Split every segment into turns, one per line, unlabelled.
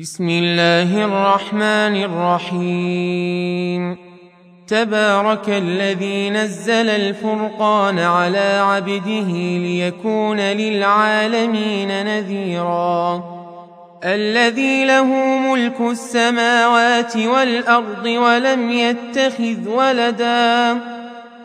بسم الله الرحمن الرحيم. تبارك الذي نزل الفرقان على عبده ليكون للعالمين نذيرا. الذي له ملك السماوات والأرض ولم يتخذ ولدا.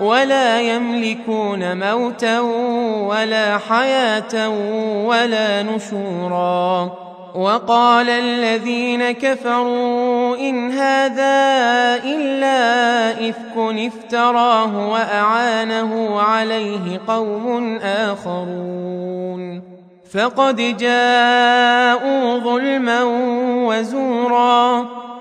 ولا يملكون موتا ولا حياة ولا نشورا. وقال الذين كفروا إن هذا إلا إفك افتراه وأعانه عليه قوم آخرون. فقد جاءوا ظلما وزورا.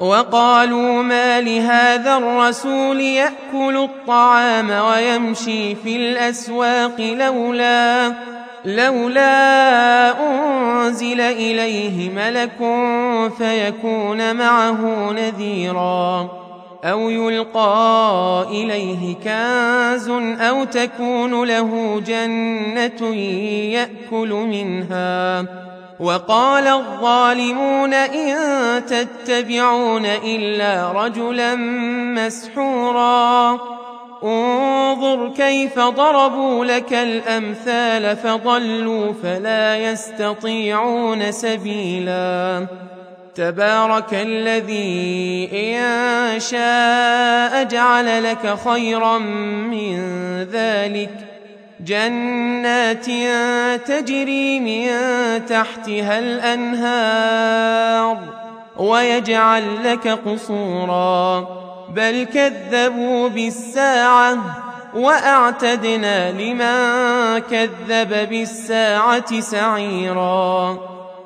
وقالوا ما لهذا الرسول يأكل الطعام ويمشي في الأسواق لولا لولا أنزل إليه ملك فيكون معه نذيرا أو يلقى إليه كنز أو تكون له جنة يأكل منها. وقال الظالمون إن تتبعون إلا رجلا مسحورا. انظر كيف ضربوا لك الأمثال فضلوا فلا يستطيعون سبيلا. تبارك الذي إن شاء جعل لك خيرا من ذلك. جنات تجري من تحتها الأنهار ويجعل لك قصورا. بل كذبوا بالساعة وأعتدنا لمن كذب بالساعة سعيرا.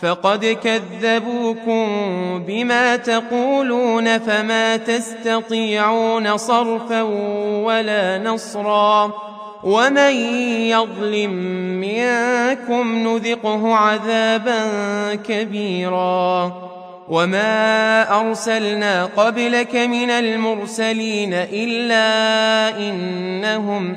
فقد كذبوكم بما تقولون فما تستطيعون صرفا ولا نصرا ومن يظلم منكم نذقه عذابا كبيرا وما ارسلنا قبلك من المرسلين الا انهم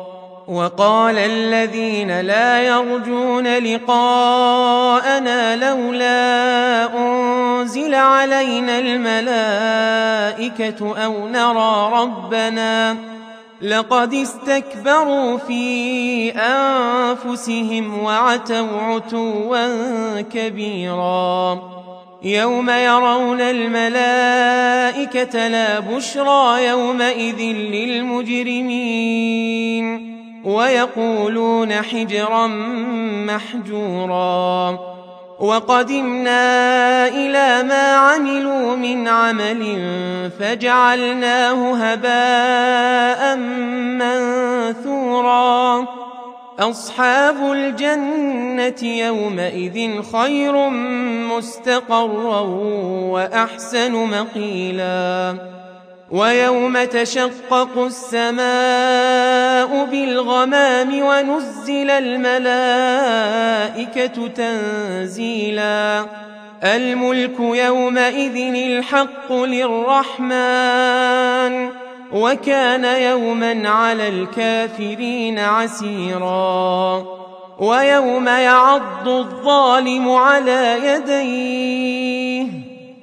وقال الذين لا يرجون لقاءنا لولا أنزل علينا الملائكة أو نرى ربنا لقد استكبروا في أنفسهم وعتوا عتوا كبيرا يوم يرون الملائكة لا بشرى يومئذ للمجرمين ويقولون حجرا محجورا. وقدمنا إلى ما عملوا من عمل فجعلناه هباء منثورا. أصحاب الجنة يومئذ خير مستقرا وأحسن مقيلا. ويوم تشقق السماء بالغمام ونزل الملائكة تنزيلا. الملك يومئذ الحق للرحمن وكان يوما على الكافرين عسيرا. ويوم يعض الظالم على يديه.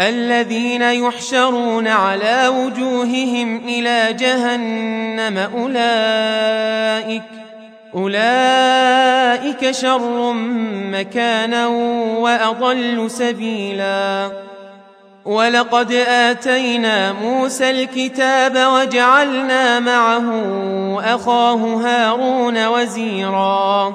الذين يحشرون على وجوههم إلى جهنم أولئك أولئك شر مكانا وأضل سبيلا. ولقد آتينا موسى الكتاب وجعلنا معه أخاه هارون وزيرا.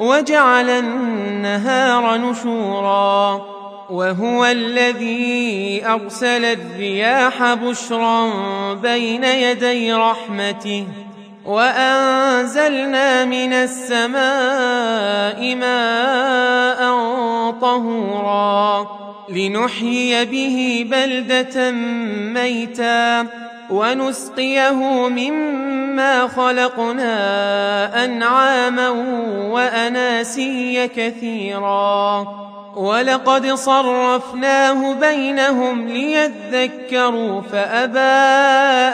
وجعل النهار نشورا وهو الذي أرسل الرياح بشرا بين يدي رحمته وأنزلنا من السماء ماء طهورا لنحيي به بلدة ميتا ونسقيه مما خلقنا أنعاما وأناسيا كثيرا. ولقد صرفناه بينهم ليذكروا فأبى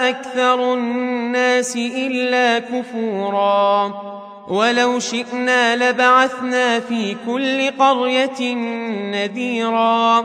أكثر الناس إلا كفورا. ولو شئنا لبعثنا في كل قرية نذيرا.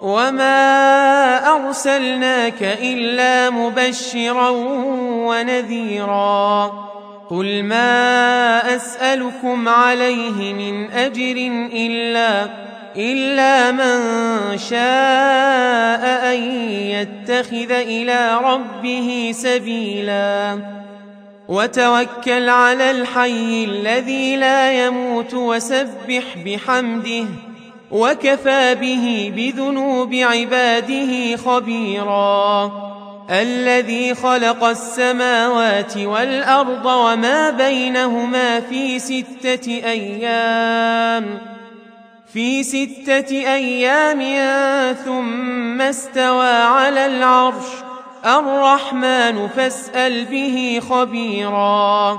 وما أرسلناك إلا مبشرا ونذيرا قل ما أسألكم عليه من أجر إلا إلا من شاء أن يتخذ إلى ربه سبيلا وتوكل على الحي الذي لا يموت وسبح بحمده وكفى به بذنوب عباده خبيرا. الذي خلق السماوات والأرض وما بينهما في ستة أيام في ستة أيام ثم استوى على العرش. الرحمن فاسأل به خبيرا.